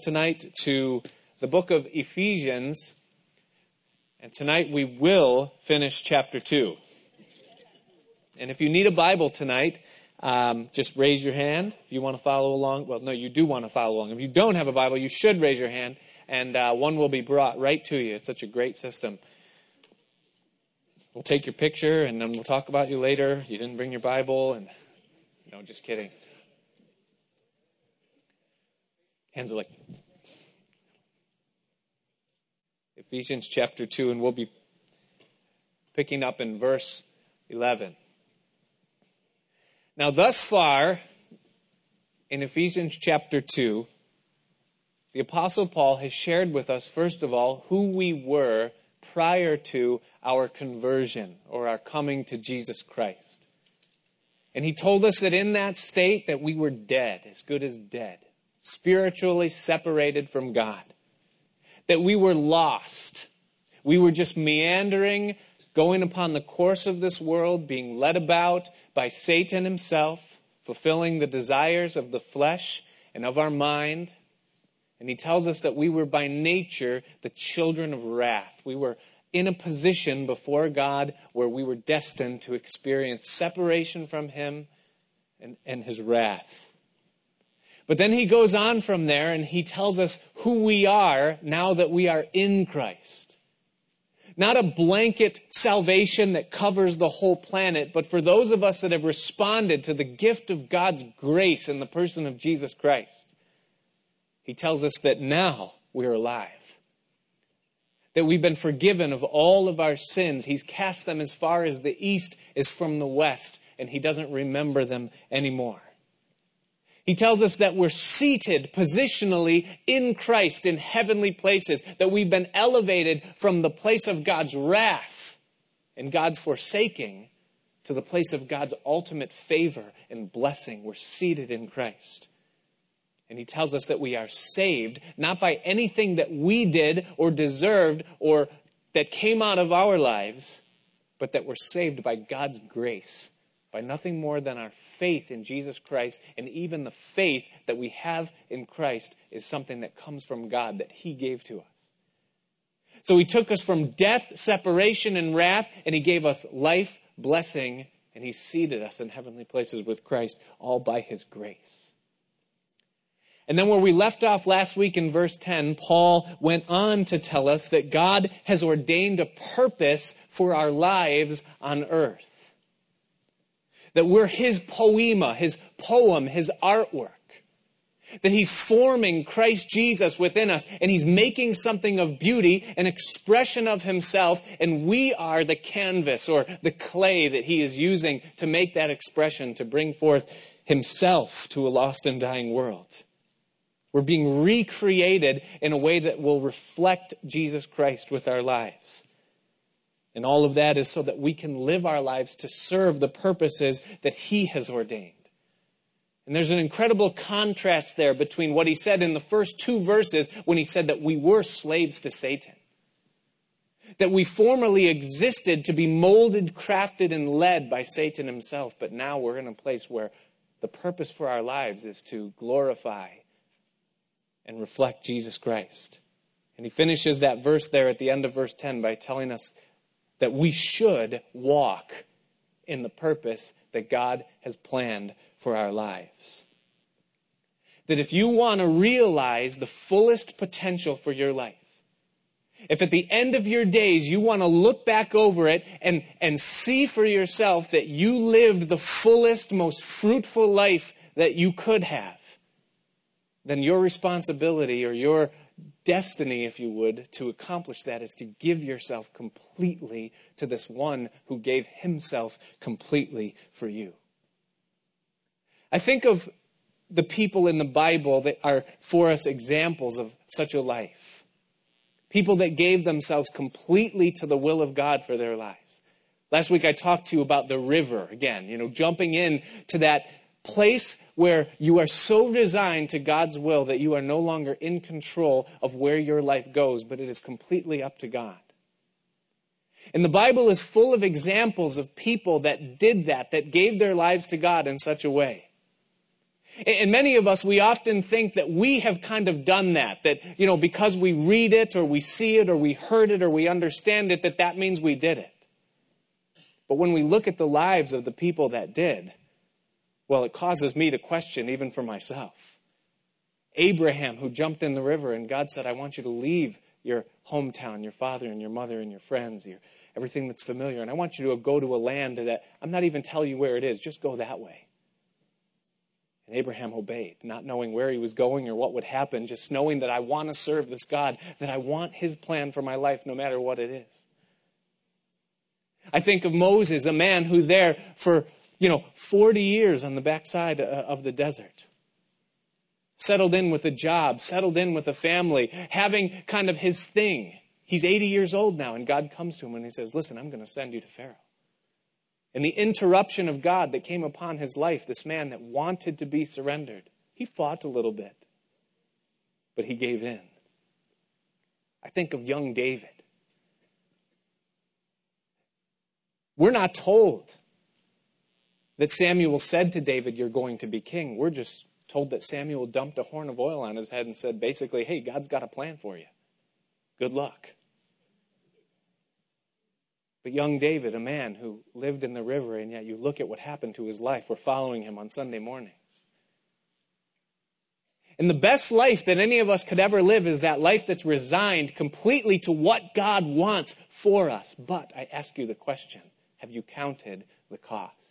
tonight to the book of Ephesians, and tonight we will finish chapter 2. And if you need a Bible tonight, um, just raise your hand if you want to follow along. Well, no, you do want to follow along. If you don't have a Bible, you should raise your hand, and uh, one will be brought right to you. It's such a great system. We'll take your picture, and then we'll talk about you later. You didn't bring your Bible, and no, just kidding. Hands are like Ephesians chapter 2, and we'll be picking up in verse 11. Now, thus far, in Ephesians chapter 2, the Apostle Paul has shared with us, first of all, who we were prior to our conversion or our coming to Jesus Christ. And he told us that in that state that we were dead, as good as dead spiritually separated from God, that we were lost. We were just meandering, going upon the course of this world, being led about by Satan himself, fulfilling the desires of the flesh and of our mind. And he tells us that we were by nature the children of wrath. We were in a position before God where we were destined to experience separation from him and, and his wrath. But then he goes on from there and he tells us who we are now that we are in Christ. Not a blanket salvation that covers the whole planet, but for those of us that have responded to the gift of God's grace in the person of Jesus Christ, he tells us that now we're alive. That we've been forgiven of all of our sins. He's cast them as far as the east is from the west, and he doesn't remember them anymore. He tells us that we're seated positionally in Christ in heavenly places, that we've been elevated from the place of God's wrath and God's forsaking to the place of God's ultimate favor and blessing. We're seated in Christ. And he tells us that we are saved not by anything that we did or deserved or that came out of our lives, but that we're saved by God's grace by nothing more than our faith in Jesus Christ. And even the faith that we have in Christ is something that comes from God that He gave to us. So He took us from death, separation, and wrath, and He gave us life, blessing, and He seated us in heavenly places with Christ, all by His grace. And then where we left off last week in verse 10, Paul went on to tell us that God has ordained a purpose for our lives on earth. That we're his poema, his poem, his artwork. That he's forming Christ Jesus within us and he's making something of beauty, an expression of himself, and we are the canvas or the clay that he is using to make that expression, to bring forth himself to a lost and dying world. We're being recreated in a way that will reflect Jesus Christ with our lives. And all of that is so that we can live our lives to serve the purposes that He has ordained. And there's an incredible contrast there between what He said in the first two verses when He said that we were slaves to Satan. That we formerly existed to be molded, crafted, and led by Satan himself, but now we're in a place where the purpose for our lives is to glorify and reflect Jesus Christ. And he finishes that verse there at the end of verse 10 by telling us that we should walk in the purpose that God has planned for our lives. That if you want to realize the fullest potential for your life, if at the end of your days you want to look back over it and, and see for yourself that you lived the fullest, most fruitful life that you could have, then your responsibility or your destiny, if you would, to accomplish that is to give yourself completely to this one who gave himself completely for you. I think of the people in the Bible that are for us examples of such a life. People that gave themselves completely to the will of God for their lives. Last week I talked to you about the river again, you know, jumping in to that place where you are so resigned to God's will that you are no longer in control of where your life goes, but it is completely up to God. And the Bible is full of examples of people that did that, that gave their lives to God in such a way. And many of us, we often think that we have kind of done that. That, you know, because we read it or we see it or we heard it or we understand it, that that means we did it. But when we look at the lives of the people that did, well, it causes me to question even for myself. Abraham, who jumped in the river, and God said, I want you to leave your hometown, your father and your mother and your friends, your, everything that's familiar, and I want you to go to a land that I'm not even telling you where it is, just go that way. And Abraham obeyed, not knowing where he was going or what would happen, just knowing that I want to serve this God, that I want his plan for my life no matter what it is. I think of Moses, a man who there for, you know, 40 years on the backside uh, of the desert. Settled in with a job, settled in with a family, having kind of his thing. He's 80 years old now, and God comes to him and he says, Listen, I'm going to send you to Pharaoh. And the interruption of God that came upon his life, this man that wanted to be surrendered, he fought a little bit, but he gave in. I think of young David. We're not told that Samuel said to David, You're going to be king. We're just told that Samuel dumped a horn of oil on his head and said, basically, Hey, God's got a plan for you. Good luck. But young David, a man who lived in the river, and yet you look at what happened to his life. We're following him on Sunday mornings. And the best life that any of us could ever live is that life that's resigned completely to what God wants for us. But I ask you the question have you counted the cost?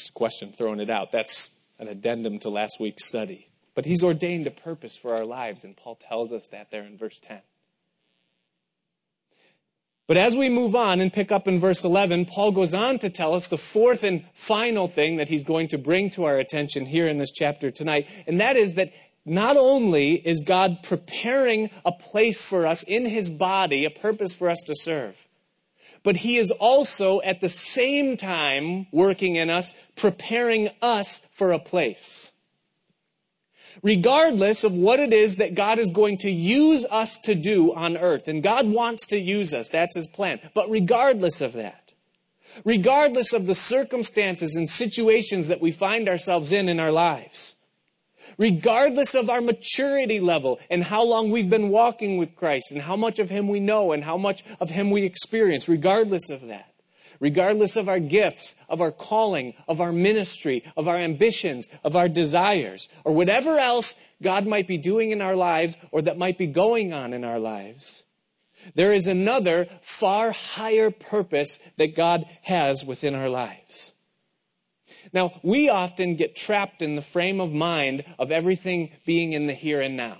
Just a question, throwing it out. That's an addendum to last week's study. But he's ordained a purpose for our lives, and Paul tells us that there in verse 10. But as we move on and pick up in verse 11, Paul goes on to tell us the fourth and final thing that he's going to bring to our attention here in this chapter tonight, and that is that not only is God preparing a place for us in his body, a purpose for us to serve, but he is also at the same time working in us, preparing us for a place. Regardless of what it is that God is going to use us to do on earth, and God wants to use us, that's his plan. But regardless of that, regardless of the circumstances and situations that we find ourselves in in our lives, regardless of our maturity level and how long we've been walking with Christ and how much of Him we know and how much of Him we experience, regardless of that, regardless of our gifts, of our calling, of our ministry, of our ambitions, of our desires, or whatever else God might be doing in our lives or that might be going on in our lives. There is another far higher purpose that God has within our lives. Now, we often get trapped in the frame of mind of everything being in the here and now.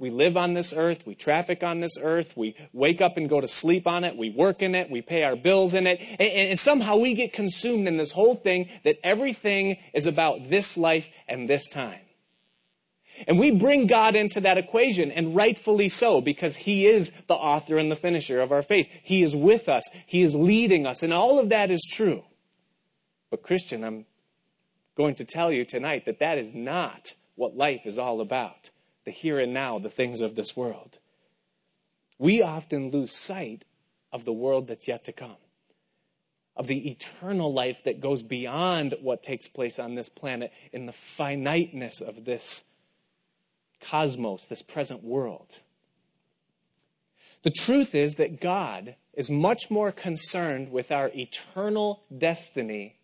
We live on this earth, we traffic on this earth, we wake up and go to sleep on it, we work in it, we pay our bills in it, and, and, somehow we get consumed in this whole thing that everything is about this life and this time. And we bring God into that equation, and rightfully so, because He is the author and the finisher of our faith. He is with us, He is leading us, and all of that is true. But, Christian, I'm going to tell you tonight that that is not what life is all about the here and now, the things of this world. We often lose sight of the world that's yet to come, of the eternal life that goes beyond what takes place on this planet in the finiteness of this cosmos, this present world. The truth is that God is much more concerned with our eternal destiny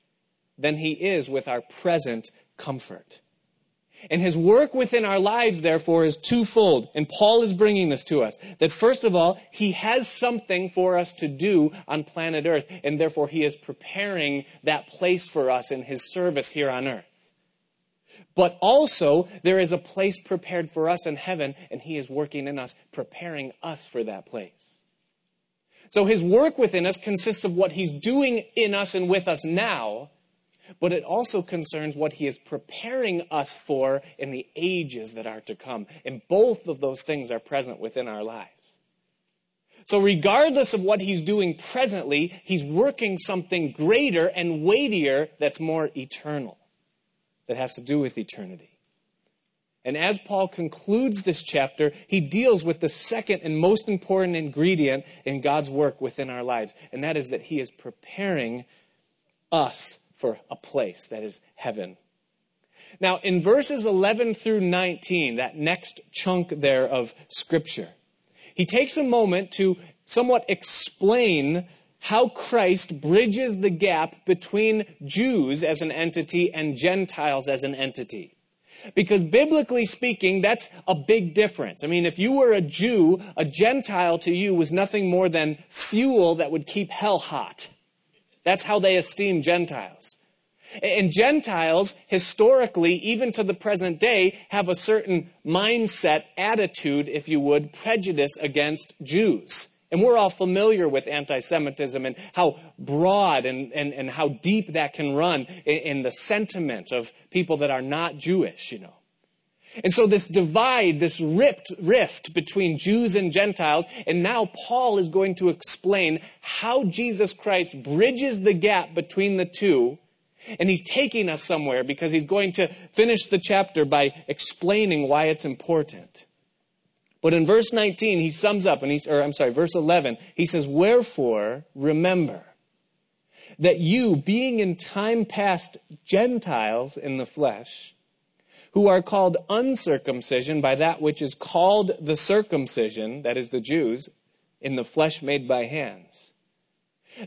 than he is with our present comfort. And his work within our lives, therefore, is twofold. And Paul is bringing this to us. That first of all, he has something for us to do on planet Earth, and therefore he is preparing that place for us in his service here on earth. But also, there is a place prepared for us in heaven, and he is working in us, preparing us for that place. So his work within us consists of what he's doing in us and with us now, but it also concerns what he is preparing us for in the ages that are to come. And both of those things are present within our lives. So regardless of what he's doing presently, he's working something greater and weightier that's more eternal, that has to do with eternity. And as Paul concludes this chapter, he deals with the second and most important ingredient in God's work within our lives, and that is that he is preparing us for a place that is heaven. Now, in verses 11 through 19, that next chunk there of Scripture, he takes a moment to somewhat explain how Christ bridges the gap between Jews as an entity and Gentiles as an entity. Because biblically speaking, that's a big difference. I mean, if you were a Jew, a Gentile to you was nothing more than fuel that would keep hell hot. That's how they esteem Gentiles. And Gentiles, historically, even to the present day, have a certain mindset, attitude, if you would, prejudice against Jews. And we're all familiar with anti Semitism and how broad and, and, and how deep that can run in, in the sentiment of people that are not Jewish, you know. And so this divide, this ripped rift between Jews and Gentiles, and now Paul is going to explain how Jesus Christ bridges the gap between the two and he's taking us somewhere because he's going to finish the chapter by explaining why it's important. But in verse 19, he sums up, and he's, or I'm sorry, verse 11, he says, Wherefore remember that you, being in time past Gentiles in the flesh, who are called uncircumcision by that which is called the circumcision, that is the Jews, in the flesh made by hands,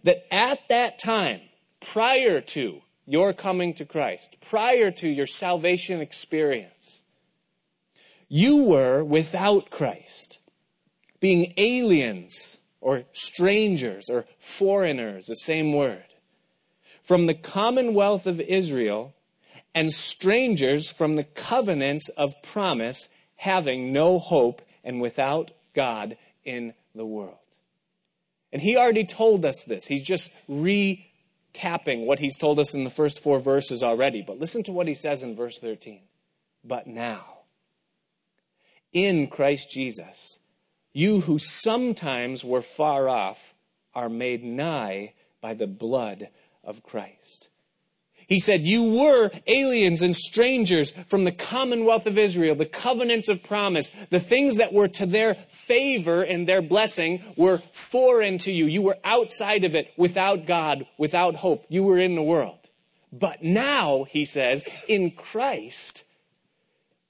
that at that time, prior to your coming to Christ, prior to your salvation experience, you were without Christ, being aliens or strangers or foreigners, the same word, from the commonwealth of Israel and strangers from the covenants of promise, having no hope and without God in the world. And he already told us this. He's just recapping what he's told us in the first four verses already. But listen to what he says in verse 13. But now, in Christ Jesus, you who sometimes were far off are made nigh by the blood of Christ. He said, You were aliens and strangers from the commonwealth of Israel, the covenants of promise. The things that were to their favor and their blessing were foreign to you. You were outside of it, without God, without hope. You were in the world. But now, he says, in Christ,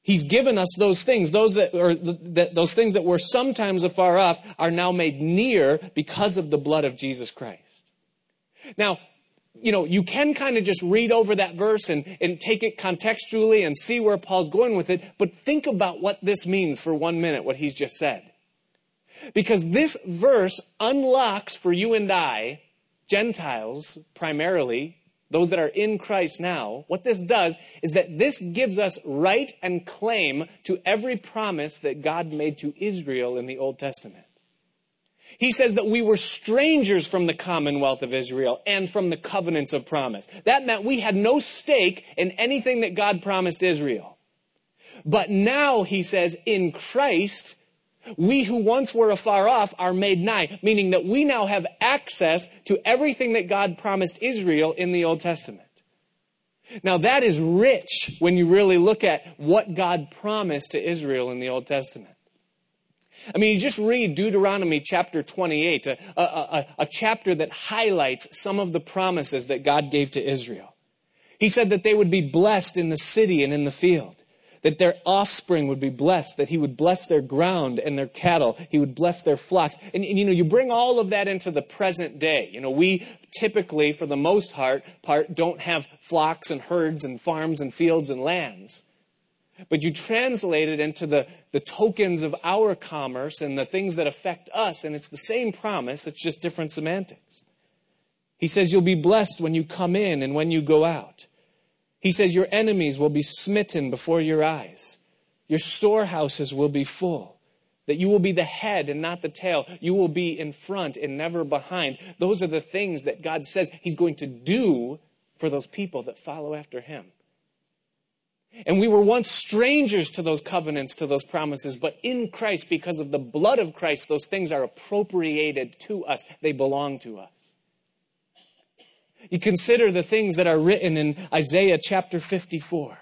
He's given us those things, those that, the, those things that were sometimes afar off are now made near because of the blood of Jesus Christ. Now, you know, you can kind of just read over that verse and, and take it contextually and see where Paul's going with it, but think about what this means for one minute, what he's just said. Because this verse unlocks for you and I, Gentiles primarily, those that are in Christ now, what this does is that this gives us right and claim to every promise that God made to Israel in the Old Testament. He says that we were strangers from the commonwealth of Israel and from the covenants of promise. That meant we had no stake in anything that God promised Israel. But now, he says, in Christ, we who once were afar off are made nigh, meaning that we now have access to everything that God promised Israel in the Old Testament. Now that is rich when you really look at what God promised to Israel in the Old Testament. I mean, you just read Deuteronomy chapter 28, a, a, a, a, chapter that highlights some of the promises that God gave to Israel. He said that they would be blessed in the city and in the field, that their offspring would be blessed, that he would bless their ground and their cattle, he would bless their flocks. And, and you know, you bring all of that into the present day. You know, we typically, for the most part, part don't have flocks and herds and farms and fields and lands. But you translate it into the, the tokens of our commerce and the things that affect us, and it's the same promise, it's just different semantics. He says, You'll be blessed when you come in and when you go out. He says, Your enemies will be smitten before your eyes. Your storehouses will be full. That you will be the head and not the tail. You will be in front and never behind. Those are the things that God says He's going to do for those people that follow after Him. And we were once strangers to those covenants, to those promises, but in Christ, because of the blood of Christ, those things are appropriated to us. They belong to us. You consider the things that are written in Isaiah chapter 54.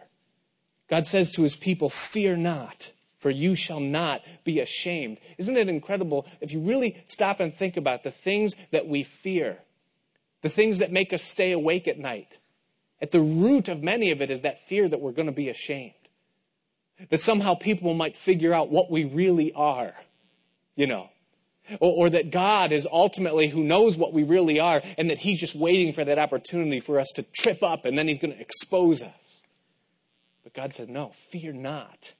God says to his people, Fear not, for you shall not be ashamed. Isn't it incredible if you really stop and think about the things that we fear? the things that make us stay awake at night. At the root of many of it is that fear that we're going to be ashamed. That somehow people might figure out what we really are, you know. Or, or, that God is ultimately who knows what we really are, and that He's just waiting for that opportunity for us to trip up, and then He's going to expose us. But God said, No, fear not,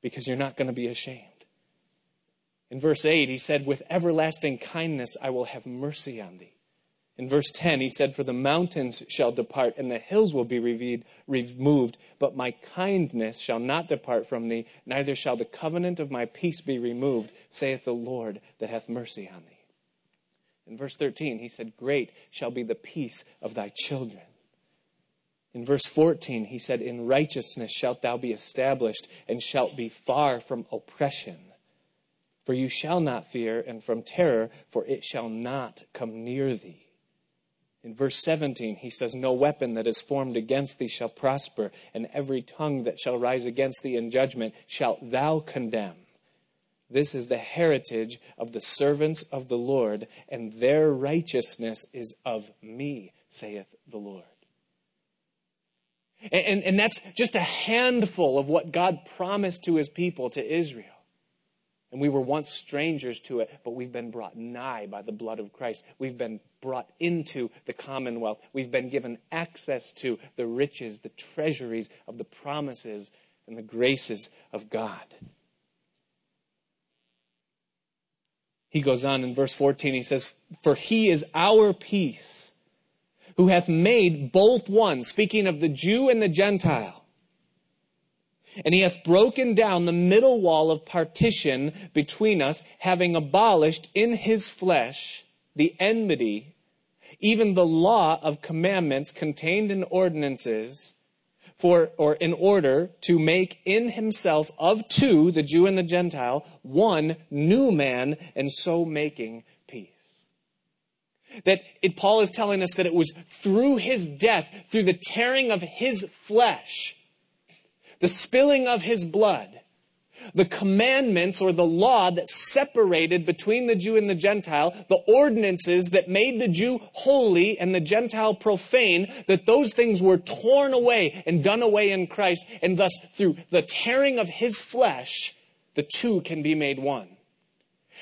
because you're not going to be ashamed. In verse 8, He said, With everlasting kindness I will have mercy on thee. In verse 10, he said, For the mountains shall depart, and the hills will be removed, but my kindness shall not depart from thee, neither shall the covenant of my peace be removed, saith the Lord that hath mercy on thee. In verse 13, he said, Great shall be the peace of thy children. In verse 14, he said, In righteousness shalt thou be established, and shalt be far from oppression. For you shall not fear, and from terror, for it shall not come near thee. In verse 17, he says, No weapon that is formed against thee shall prosper, and every tongue that shall rise against thee in judgment shalt thou condemn. This is the heritage of the servants of the Lord, and their righteousness is of me, saith the Lord. And, and, and that's just a handful of what God promised to his people, to Israel. And we were once strangers to it, but we've been brought nigh by the blood of Christ. We've been brought into the commonwealth. We've been given access to the riches, the treasuries of the promises and the graces of God. He goes on in verse 14, he says, For he is our peace, who hath made both one, speaking of the Jew and the Gentile and he hath broken down the middle wall of partition between us, having abolished in his flesh the enmity, even the law of commandments contained in ordinances, for or in order to make in himself of two, the Jew and the Gentile, one new man, and so making peace. That it, Paul is telling us that it was through his death, through the tearing of his flesh, the spilling of his blood, the commandments or the law that separated between the Jew and the Gentile, the ordinances that made the Jew holy and the Gentile profane, that those things were torn away and done away in Christ, and thus through the tearing of his flesh, the two can be made one.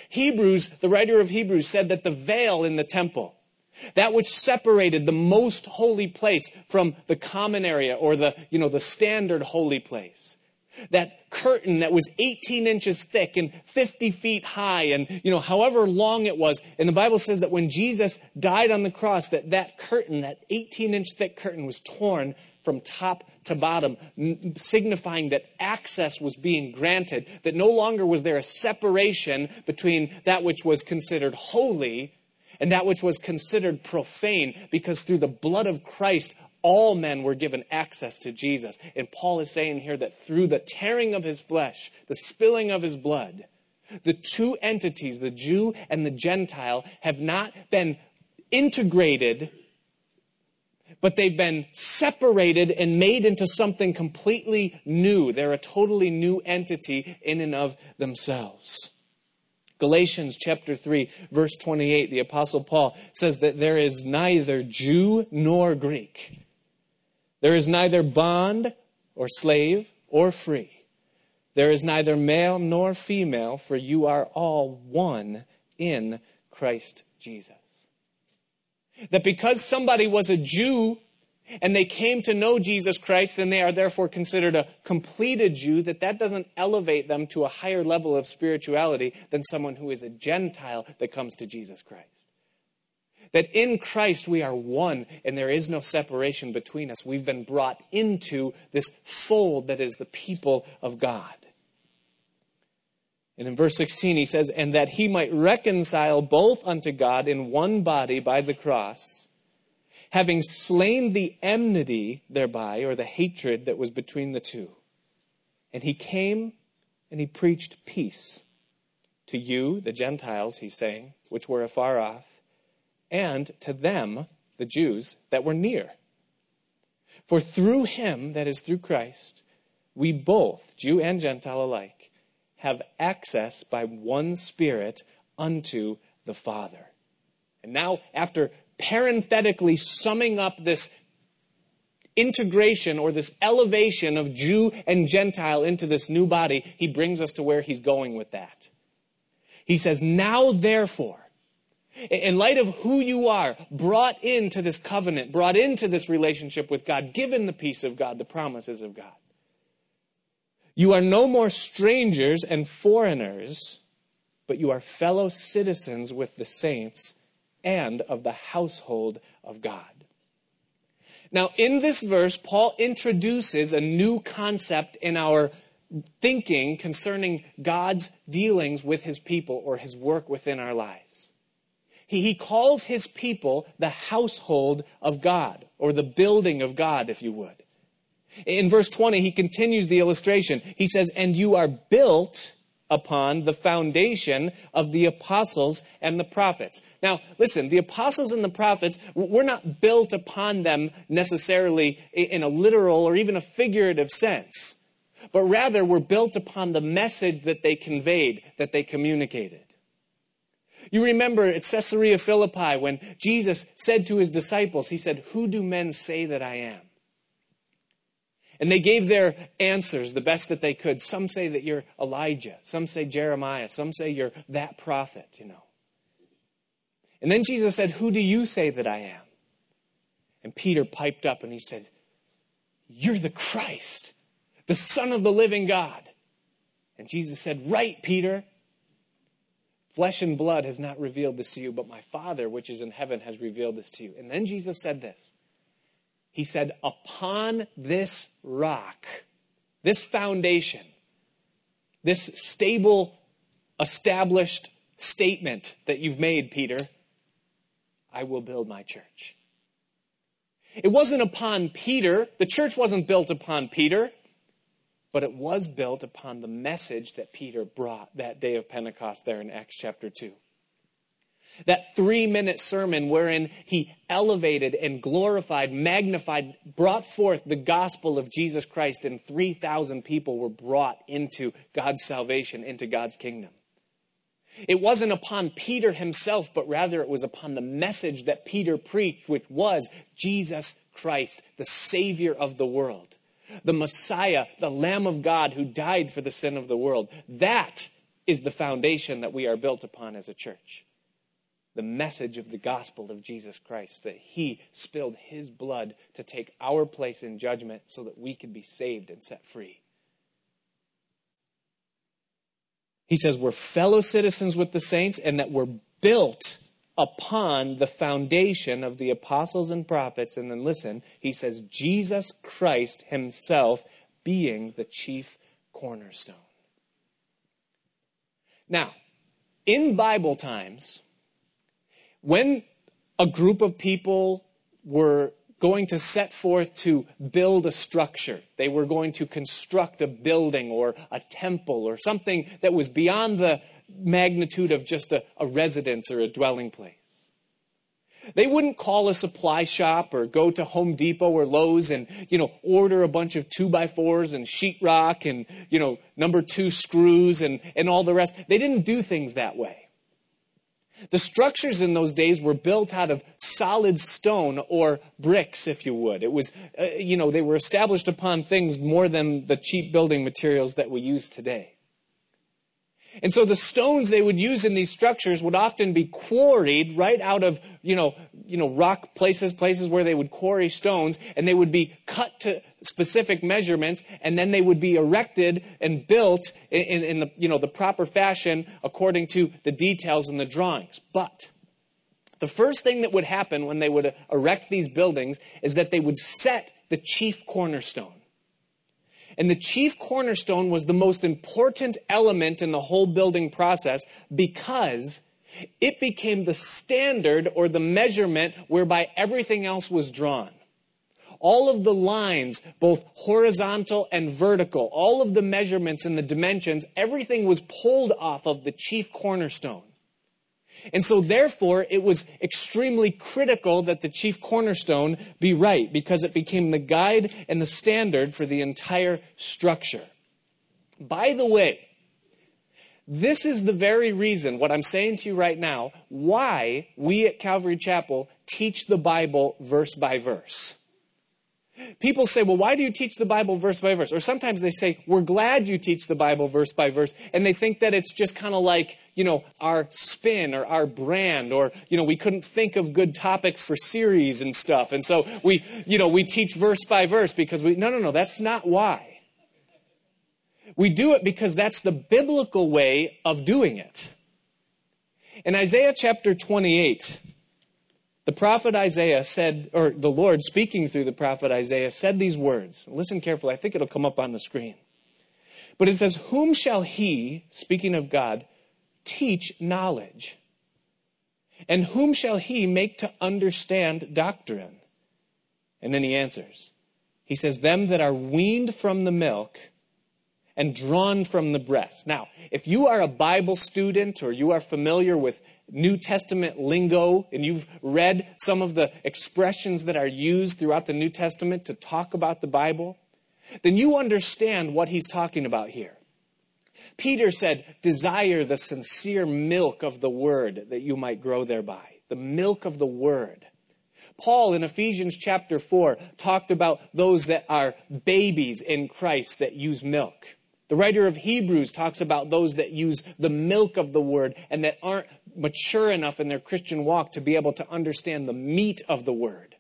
Hebrews, the writer of Hebrews said that the veil in the temple, that which separated the most holy place from the common area or the, you know, the standard holy place. That curtain that was 18 inches thick and 50 feet high and, you know, however long it was. And the Bible says that when Jesus died on the cross, that that curtain, that 18 inch thick curtain was torn from top to bottom, signifying that access was being granted, that no longer was there a separation between that which was considered holy and that which was considered profane, because through the blood of Christ, all men were given access to Jesus. And Paul is saying here that through the tearing of his flesh, the spilling of his blood, the two entities, the Jew and the Gentile, have not been integrated, but they've been separated and made into something completely new. They're a totally new entity in and of themselves. Galatians chapter 3, verse 28, the Apostle Paul says that there is neither Jew nor Greek. There is neither bond or slave or free. There is neither male nor female, for you are all one in Christ Jesus. That because somebody was a Jew and they came to know Jesus Christ and they are therefore considered a completed Jew, that that doesn't elevate them to a higher level of spirituality than someone who is a Gentile that comes to Jesus Christ. That in Christ we are one and there is no separation between us. We've been brought into this fold that is the people of God. And in verse 16 he says, And that he might reconcile both unto God in one body by the cross having slain the enmity thereby, or the hatred that was between the two. And he came and he preached peace to you, the Gentiles, he's saying, which were afar off, and to them, the Jews, that were near. For through him, that is through Christ, we both, Jew and Gentile alike, have access by one Spirit unto the Father. And now, after parenthetically summing up this integration or this elevation of Jew and Gentile into this new body, he brings us to where he's going with that. He says, Now therefore, in light of who you are, brought into this covenant, brought into this relationship with God, given the peace of God, the promises of God, you are no more strangers and foreigners, but you are fellow citizens with the saints and of the household of God. Now, in this verse, Paul introduces a new concept in our thinking concerning God's dealings with his people or his work within our lives. He, he calls his people the household of God, or the building of God, if you would. In verse 20, he continues the illustration. He says, And you are built upon the foundation of the apostles and the prophets. Now, listen, the apostles and the prophets, we're not built upon them necessarily in a literal or even a figurative sense, but rather we're built upon the message that they conveyed, that they communicated. You remember at Caesarea Philippi when Jesus said to his disciples, He said, Who do men say that I am? And they gave their answers the best that they could. Some say that you're Elijah. Some say Jeremiah. Some say you're that prophet, you know. And then Jesus said, Who do you say that I am? And Peter piped up and he said, You're the Christ, the Son of the living God. And Jesus said, Right, Peter. Flesh and blood has not revealed this to you, but my Father, which is in heaven, has revealed this to you. And then Jesus said this he said, Upon this rock, this foundation, this stable, established statement that you've made, Peter, I will build my church. It wasn't upon Peter, the church wasn't built upon Peter, but it was built upon the message that Peter brought that day of Pentecost there in Acts chapter 2. That three minute sermon wherein he elevated and glorified, magnified, brought forth the gospel of Jesus Christ, and 3,000 people were brought into God's salvation, into God's kingdom. It wasn't upon Peter himself, but rather it was upon the message that Peter preached, which was Jesus Christ, the Savior of the world, the Messiah, the Lamb of God who died for the sin of the world. That is the foundation that we are built upon as a church the message of the gospel of Jesus Christ, that he spilled his blood to take our place in judgment so that we could be saved and set free. He says we're fellow citizens with the saints and that we're built upon the foundation of the apostles and prophets. And then listen, he says Jesus Christ himself being the chief cornerstone. Now, in Bible times, when a group of people were going to set forth to build a structure, they were going to construct a building or a temple or something that was beyond the magnitude of just a, a residence or a dwelling place. They wouldn't call a supply shop or go to Home Depot or Lowe's and, you know, order a bunch of two by fours and sheetrock and, you know, number two screws and, and all the rest. They didn't do things that way. The structures in those days were built out of solid stone or bricks, if you would. It was, uh, you know, they were established upon things more than the cheap building materials that we use today. And so the stones they would use in these structures would often be quarried right out of, you know, you know, rock places, places where they would quarry stones, and they would be cut to specific measurements, and then they would be erected and built in, in the, you know, the proper fashion according to the details in the drawings. But the first thing that would happen when they would erect these buildings is that they would set the chief cornerstone. And the chief cornerstone was the most important element in the whole building process because it became the standard or the measurement whereby everything else was drawn. All of the lines, both horizontal and vertical, all of the measurements and the dimensions, everything was pulled off of the chief cornerstone. And so therefore, it was extremely critical that the chief cornerstone be right because it became the guide and the standard for the entire structure. By the way, this is the very reason, what I'm saying to you right now, why we at Calvary Chapel teach the Bible verse by verse. People say, well, why do you teach the Bible verse by verse? Or sometimes they say, we're glad you teach the Bible verse by verse. And they think that it's just kind of like, you know, our spin or our brand or, you know, we couldn't think of good topics for series and stuff. And so we, you know, we teach verse by verse because we, no, no, no, that's not why. We do it because that's the biblical way of doing it. In Isaiah chapter 28, the prophet Isaiah said, or the Lord speaking through the prophet Isaiah said these words. Listen carefully. I think it'll come up on the screen. But it says, Whom shall he, speaking of God, teach knowledge? And whom shall he make to understand doctrine? And then he answers. He says, Them that are weaned from the milk and drawn from the breast. Now, if you are a Bible student or you are familiar with New Testament lingo and you've read some of the expressions that are used throughout the New Testament to talk about the Bible, then you understand what he's talking about here. Peter said, Desire the sincere milk of the word that you might grow thereby. The milk of the word. Paul in Ephesians chapter 4 talked about those that are babies in Christ that use milk. The writer of Hebrews talks about those that use the milk of the word and that aren't mature enough in their Christian walk to be able to understand the meat of the word.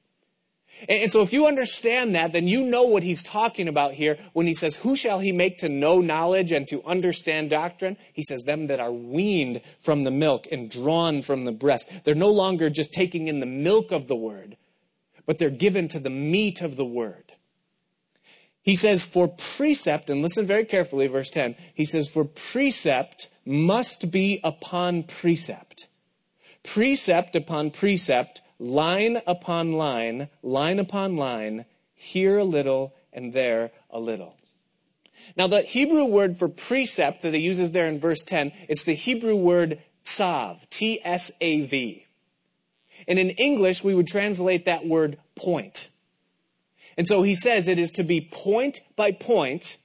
And so if you understand that, then you know what he's talking about here when he says, Who shall he make to know knowledge and to understand doctrine? He says, Them that are weaned from the milk and drawn from the breast. They're no longer just taking in the milk of the word, but they're given to the meat of the word. He says, For precept, and listen very carefully, verse 10, he says, For precept must be upon precept. Precept upon precept, line upon line, line upon line, here a little and there a little. Now, the Hebrew word for precept that he uses there in verse 10, it's the Hebrew word tsav, T S A V. And in English, we would translate that word point. And so he says it is to be point by point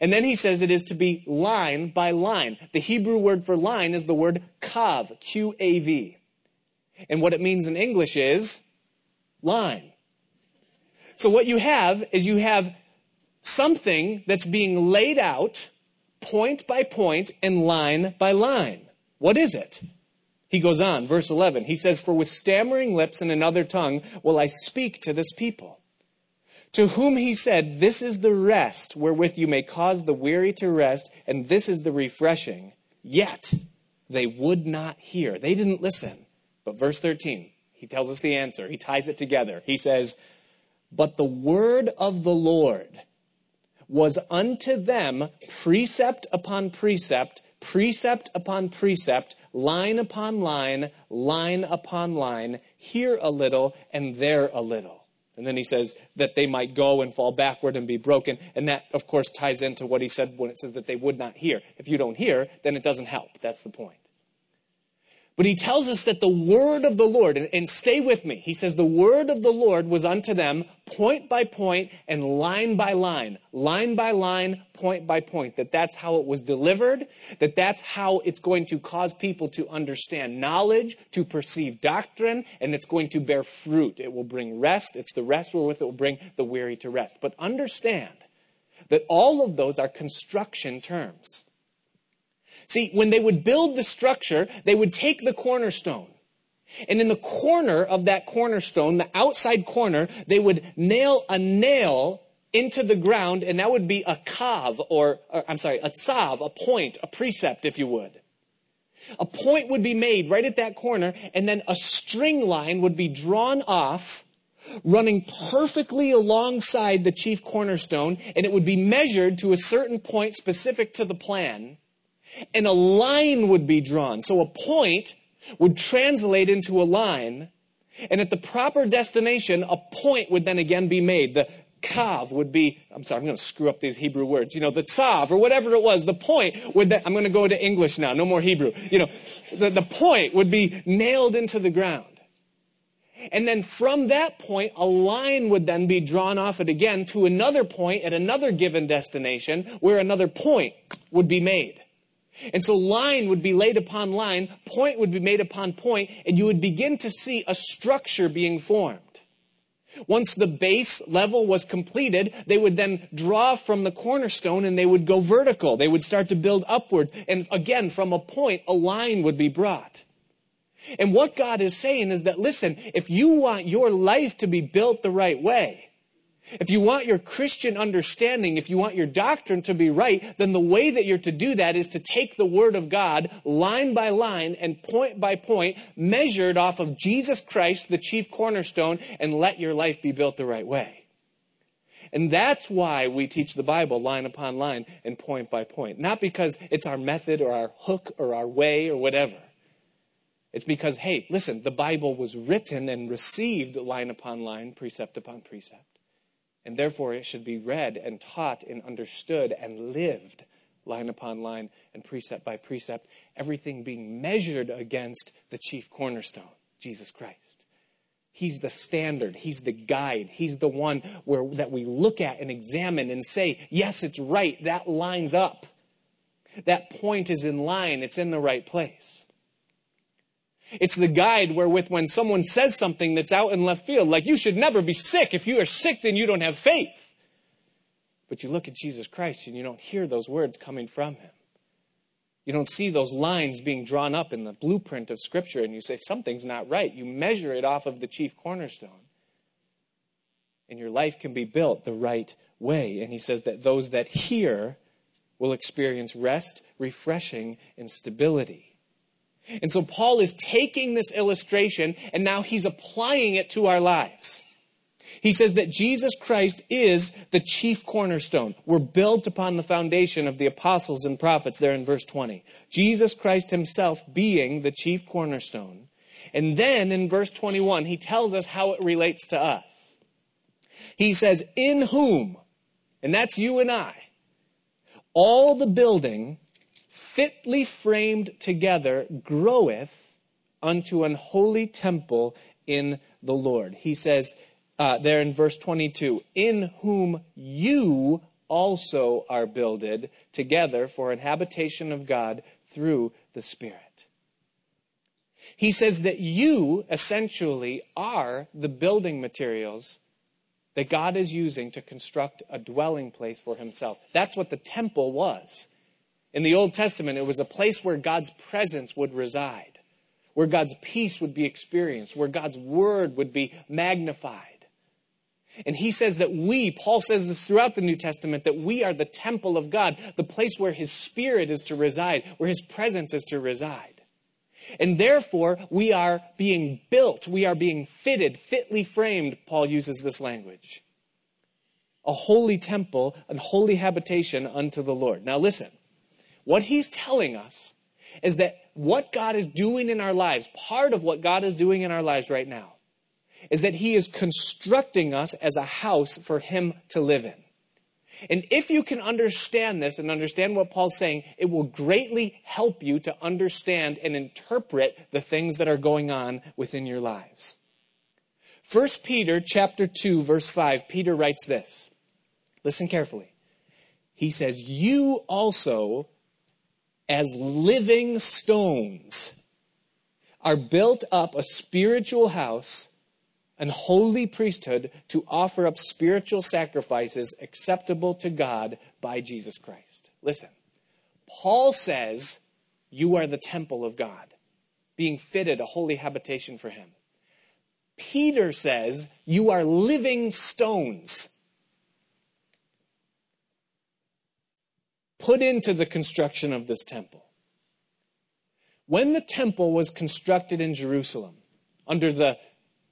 and then he says it is to be line by line. The Hebrew word for line is the word kav, Q A V. And what it means in English is line. So what you have is you have something that's being laid out point by point and line by line. What is it? He goes on, verse 11. He says, For with stammering lips and another tongue will I speak to this people to whom he said, This is the rest wherewith you may cause the weary to rest, and this is the refreshing. Yet they would not hear. They didn't listen. But verse 13, he tells us the answer. He ties it together. He says, But the word of the Lord was unto them precept upon precept, precept upon precept, line upon line, line upon line, here a little and there a little. And then he says that they might go and fall backward and be broken. And that, of course, ties into what he said when it says that they would not hear. If you don't hear, then it doesn't help. That's the point. But he tells us that the word of the Lord, and, and, stay with me, he says the word of the Lord was unto them point by point and line by line, line by line, point by point, that that's how it was delivered, that that's how it's going to cause people to understand knowledge, to perceive doctrine, and it's going to bear fruit. It will bring rest. It's the rest wherewith it will bring the weary to rest. But understand that all of those are construction terms. See, when they would build the structure, they would take the cornerstone. And in the corner of that cornerstone, the outside corner, they would nail a nail into the ground, and that would be a kav, or, or I'm sorry, a tsav, a point, a precept, if you would. A point would be made right at that corner, and then a string line would be drawn off, running perfectly alongside the chief cornerstone, and it would be measured to a certain point specific to the plan and a line would be drawn. So a point would translate into a line, and at the proper destination, a point would then again be made. The kav would be, I'm sorry, I'm going to screw up these Hebrew words. You know, the tsav or whatever it was, the point would then, I'm going to go to English now, no more Hebrew. You know, the, the point would be nailed into the ground. And then from that point, a line would then be drawn off it again to another point at another given destination where another point would be made. And so line would be laid upon line, point would be made upon point, and you would begin to see a structure being formed. Once the base level was completed, they would then draw from the cornerstone and they would go vertical. They would start to build upward. And again, from a point, a line would be brought. And what God is saying is that, listen, if you want your life to be built the right way, if you want your Christian understanding, if you want your doctrine to be right, then the way that you're to do that is to take the Word of God line by line and point by point, measured off of Jesus Christ, the chief cornerstone, and let your life be built the right way. And that's why we teach the Bible line upon line and point by point. Not because it's our method or our hook or our way or whatever. It's because, hey, listen, the Bible was written and received line upon line, precept upon precept. And therefore, it should be read and taught and understood and lived line upon line and precept by precept, everything being measured against the chief cornerstone, Jesus Christ. He's the standard. He's the guide. He's the one where, that we look at and examine and say, yes, it's right. That lines up. That point is in line. It's in the right place. It's the guide wherewith when someone says something that's out in left field, like you should never be sick. If you are sick, then you don't have faith. But you look at Jesus Christ and you don't hear those words coming from him. You don't see those lines being drawn up in the blueprint of Scripture and you say, something's not right. You measure it off of the chief cornerstone. And your life can be built the right way. And he says that those that hear will experience rest, refreshing, and stability. And so Paul is taking this illustration and now he's applying it to our lives. He says that Jesus Christ is the chief cornerstone. We're built upon the foundation of the apostles and prophets there in verse 20. Jesus Christ himself being the chief cornerstone. And then in verse 21, he tells us how it relates to us. He says, in whom, and that's you and I, all the building fitly framed together, groweth unto an holy temple in the Lord. He says uh, there in verse 22, in whom you also are builded together for an habitation of God through the Spirit. He says that you essentially are the building materials that God is using to construct a dwelling place for himself. That's what the temple was. In the Old Testament, it was a place where God's presence would reside, where God's peace would be experienced, where God's word would be magnified. And he says that we, Paul says this throughout the New Testament, that we are the temple of God, the place where his spirit is to reside, where his presence is to reside. And therefore, we are being built, we are being fitted, fitly framed, Paul uses this language. A holy temple, and holy habitation unto the Lord. Now listen, what he's telling us is that what God is doing in our lives, part of what God is doing in our lives right now, is that he is constructing us as a house for him to live in. And if you can understand this and understand what Paul's saying, it will greatly help you to understand and interpret the things that are going on within your lives. 1 Peter chapter 2 verse 5, Peter writes this. Listen carefully. He says, "You also as living stones are built up a spiritual house and holy priesthood to offer up spiritual sacrifices acceptable to God by Jesus Christ. Listen, Paul says you are the temple of God, being fitted a holy habitation for him. Peter says you are living stones put into the construction of this temple. When the temple was constructed in Jerusalem, under the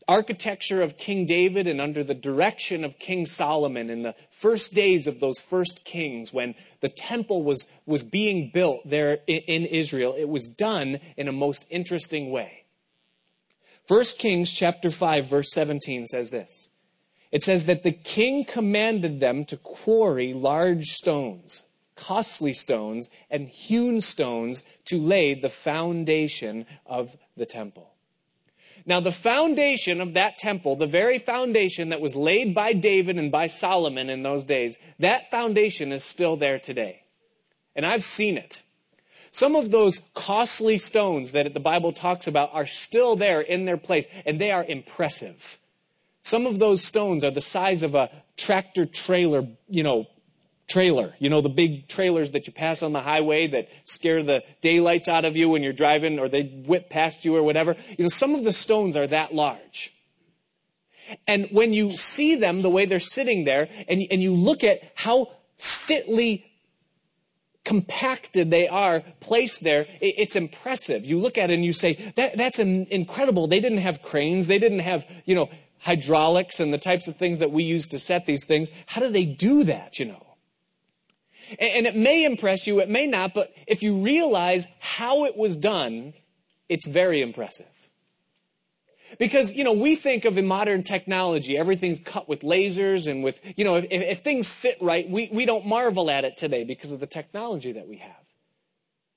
architecture of King David and under the direction of King Solomon in the first days of those first kings, when the temple was, was being built there in Israel, it was done in a most interesting way. 1 Kings chapter 5 verse 17 says this. It says that the king commanded them to quarry large stones costly stones and hewn stones to lay the foundation of the temple. Now, the foundation of that temple, the very foundation that was laid by David and by Solomon in those days, that foundation is still there today. And I've seen it. Some of those costly stones that the Bible talks about are still there in their place, and they are impressive. Some of those stones are the size of a tractor trailer, you know, trailer. You know, the big trailers that you pass on the highway that scare the daylights out of you when you're driving or they whip past you or whatever. You know, some of the stones are that large. And when you see them the way they're sitting there and, and you look at how fitly compacted they are placed there, it's impressive. You look at it and you say, that, that's an incredible. They didn't have cranes. They didn't have, you know, hydraulics and the types of things that we use to set these things. How do they do that, you know? And it may impress you, it may not, but if you realize how it was done, it's very impressive. Because, you know, we think of in modern technology, everything's cut with lasers and with, you know, if, if things fit right, we, we don't marvel at it today because of the technology that we have.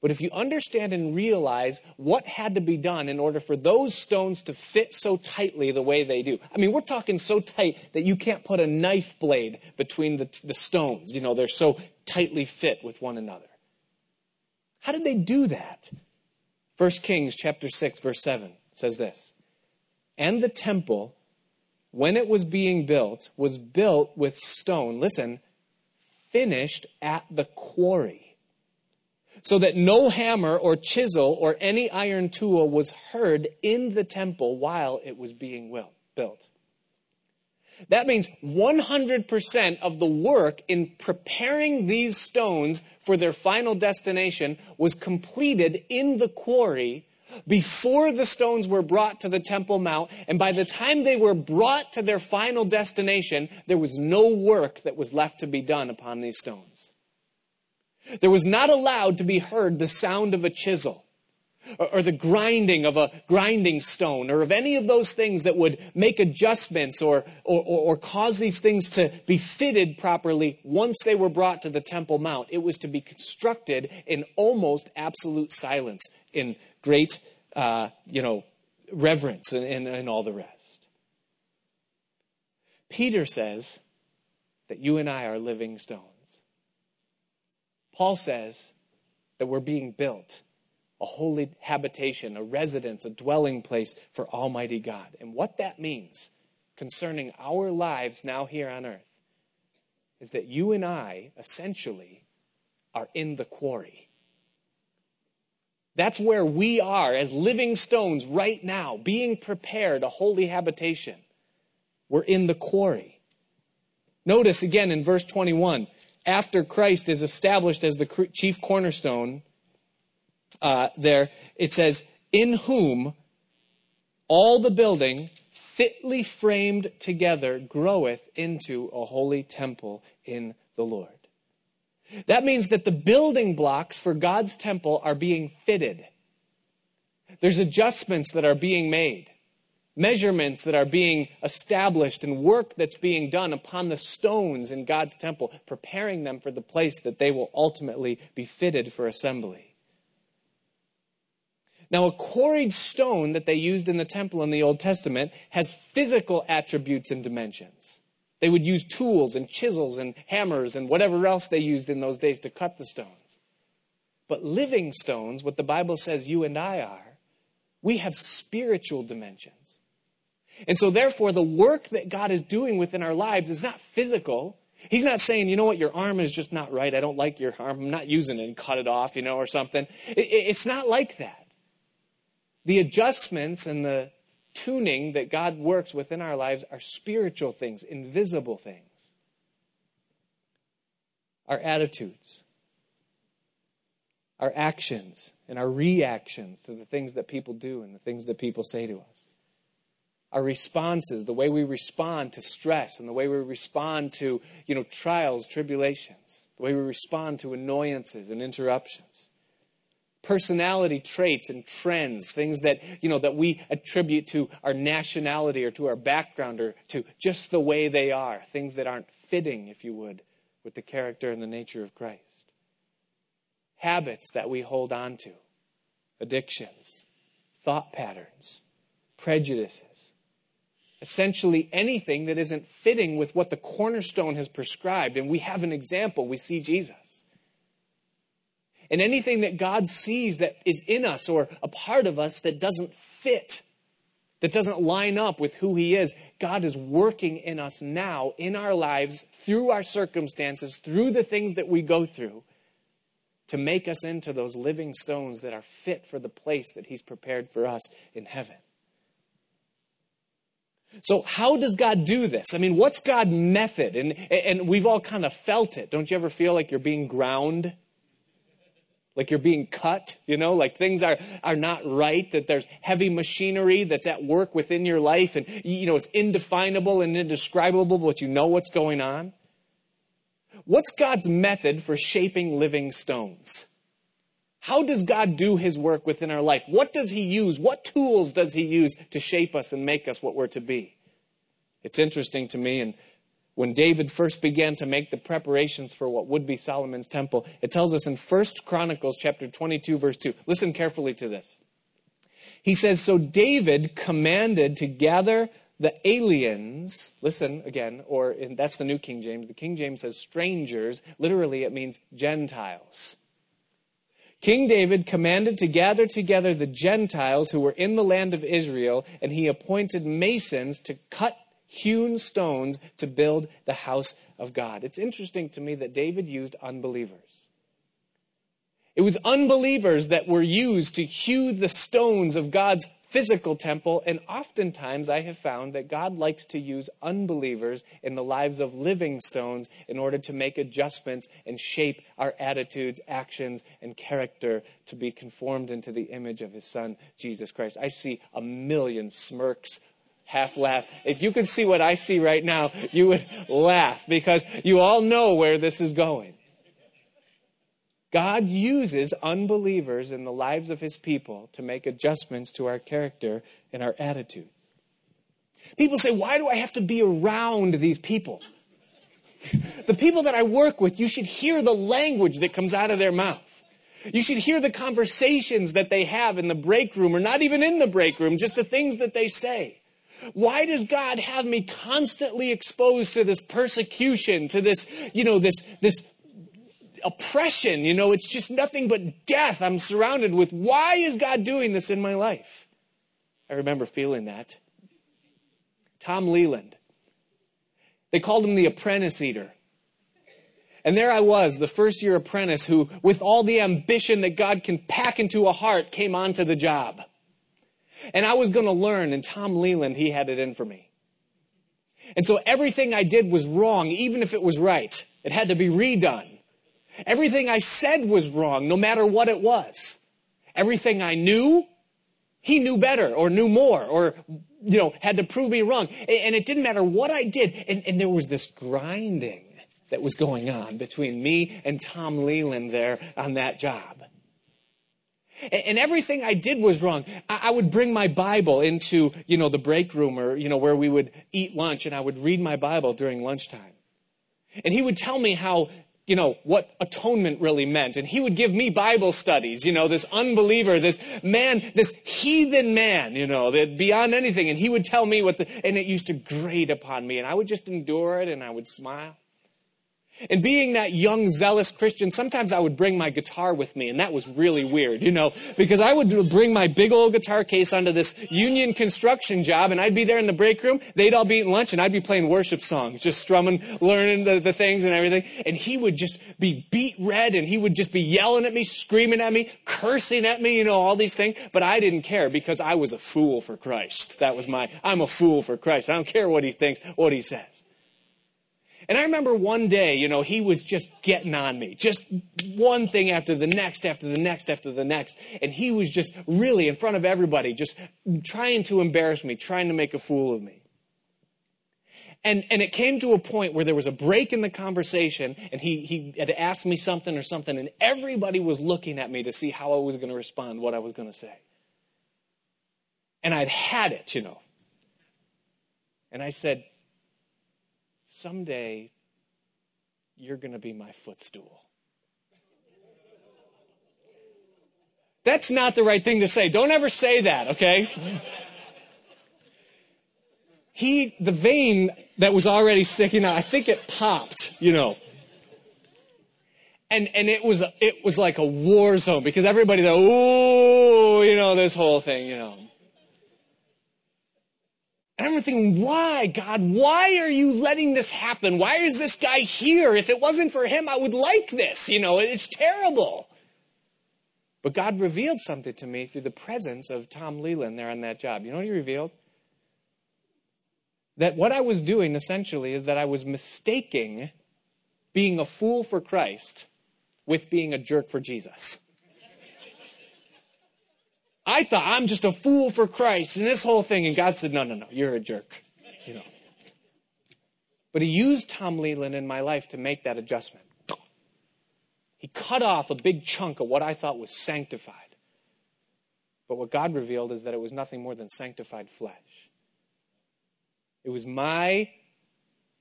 But if you understand and realize what had to be done in order for those stones to fit so tightly the way they do, I mean, we're talking so tight that you can't put a knife blade between the, the stones. You know, they're so tightly fit with one another. How did they do that? 1 Kings chapter 6 verse 7 says this. And the temple when it was being built was built with stone, listen, finished at the quarry so that no hammer or chisel or any iron tool was heard in the temple while it was being built. That means 100% of the work in preparing these stones for their final destination was completed in the quarry before the stones were brought to the Temple Mount. And by the time they were brought to their final destination, there was no work that was left to be done upon these stones. There was not allowed to be heard the sound of a chisel or, or, the grinding of a grinding stone or of any of those things that would make adjustments or, or, or cause these things to be fitted properly once they were brought to the Temple Mount. It was to be constructed in almost absolute silence, in great, uh, you know, reverence and, and, and all the rest. Peter says that you and I are living stones. Paul says that we're being built a holy habitation, a residence, a dwelling place for Almighty God. And what that means concerning our lives now here on earth is that you and I essentially are in the quarry. That's where we are as living stones right now, being prepared a holy habitation. We're in the quarry. Notice again in verse 21 after Christ is established as the chief cornerstone, uh, there it says, In whom all the building fitly framed together groweth into a holy temple in the Lord. That means that the building blocks for God's temple are being fitted. There's adjustments that are being made measurements that are being established and work that's being done upon the stones in God's temple, preparing them for the place that they will ultimately be fitted for assembly. Now, a quarried stone that they used in the temple in the Old Testament has physical attributes and dimensions. They would use tools and chisels and hammers and whatever else they used in those days to cut the stones. But living stones, what the Bible says you and I are, we have spiritual dimensions. And so, therefore, the work that God is doing within our lives is not physical. He's not saying, you know what, your arm is just not right. I don't like your arm. I'm not using it and cut it off, you know, or something. It's not like that. The adjustments and the tuning that God works within our lives are spiritual things, invisible things. Our attitudes, our actions, and our reactions to the things that people do and the things that people say to us our responses, the way we respond to stress and the way we respond to, you know, trials, tribulations, the way we respond to annoyances and interruptions. Personality traits and trends, things that, you know, that we attribute to our nationality or to our background or to just the way they are, things that aren't fitting, if you would, with the character and the nature of Christ. Habits that we hold on to, addictions, thought patterns, prejudices, essentially anything that isn't fitting with what the cornerstone has prescribed. And we have an example. We see Jesus. And anything that God sees that is in us or a part of us that doesn't fit, that doesn't line up with who He is, God is working in us now, in our lives, through our circumstances, through the things that we go through, to make us into those living stones that are fit for the place that He's prepared for us in heaven. So, how does God do this? I mean, what's God's method? And, and we've all kind of felt it. Don't you ever feel like you're being ground? Like you're being cut, you know, like things are, are not right, that there's heavy machinery that's at work within your life, and, you know, it's indefinable and indescribable, but you know what's going on. What's God's method for shaping living stones? How does God do his work within our life? What does he use? What tools does he use to shape us and make us what we're to be? It's interesting to me, and when David first began to make the preparations for what would be Solomon's temple, it tells us in 1 Chronicles chapter 22 verse 2. Listen carefully to this. He says, So David commanded to gather the aliens, listen again, or in, that's the New King James. The King James says strangers. Literally, it means Gentiles. King David commanded to gather together the Gentiles who were in the land of Israel, and he appointed masons to cut hewn stones to build the house of God. It's interesting to me that David used unbelievers. It was unbelievers that were used to hew the stones of God's physical temple, and oftentimes I have found that God likes to use unbelievers in the lives of living stones in order to make adjustments and shape our attitudes, actions, and character to be conformed into the image of His Son, Jesus Christ. I see a million smirks half laugh. If you could see what I see right now, you would laugh because you all know where this is going. God uses unbelievers in the lives of his people to make adjustments to our character and our attitudes. People say, Why do I have to be around these people? the people that I work with, you should hear the language that comes out of their mouth. You should hear the conversations that they have in the break room, or not even in the break room, just the things that they say. Why does God have me constantly exposed to this persecution, to this, you know, this, this oppression. You know, it's just nothing but death I'm surrounded with. Why is God doing this in my life? I remember feeling that. Tom Leland. They called him the apprentice eater. And there I was, the first year apprentice who, with all the ambition that God can pack into a heart, came onto the job. And I was going to learn, and Tom Leland, he had it in for me. And so everything I did was wrong, even if it was right. It had to be redone. Everything I said was wrong, no matter what it was. Everything I knew, he knew better or knew more or, you know, had to prove me wrong. And it didn't matter what I did. And, and there was this grinding that was going on between me and Tom Leland there on that job. And everything I did was wrong. I would bring my Bible into, you know, the break room or, you know, where we would eat lunch and I would read my Bible during lunchtime. And he would tell me how you know, what atonement really meant. And he would give me Bible studies, you know, this unbeliever, this man, this heathen man, you know, that beyond anything. And he would tell me what the, and it used to grate upon me. And I would just endure it and I would smile. And being that young, zealous Christian, sometimes I would bring my guitar with me, and that was really weird, you know, because I would bring my big old guitar case onto this union construction job, and I'd be there in the break room. They'd all be eating lunch, and I'd be playing worship songs, just strumming, learning the, the things and everything. And he would just be beet red, and he would just be yelling at me, screaming at me, cursing at me, you know, all these things. But I didn't care because I was a fool for Christ. That was my, I'm a fool for Christ. I don't care what he thinks, what he says. And I remember one day, you know, he was just getting on me, just one thing after the next, after the next, after the next. And he was just really in front of everybody, just trying to embarrass me, trying to make a fool of me. And, and it came to a point where there was a break in the conversation, and he, he had asked me something or something, and everybody was looking at me to see how I was going to respond, what I was going to say. And I'd had it, you know. And I said, someday you're going to be my footstool. That's not the right thing to say. Don't ever say that, okay? he, the vein that was already sticking out, I think it popped, you know. and, and it was, it was like a war zone because everybody thought, ooh, you know, this whole thing, you know. And I'm thinking, why, God? Why are you letting this happen? Why is this guy here? If it wasn't for him, I would like this. You know, it's terrible. But God revealed something to me through the presence of Tom Leland there on that job. You know what he revealed? That what I was doing essentially is that I was mistaking being a fool for Christ with being a jerk for Jesus. I thought I'm just a fool for Christ and this whole thing. And God said, no, no, no, you're a jerk. You know. But he used Tom Leland in my life to make that adjustment. He cut off a big chunk of what I thought was sanctified. But what God revealed is that it was nothing more than sanctified flesh. It was my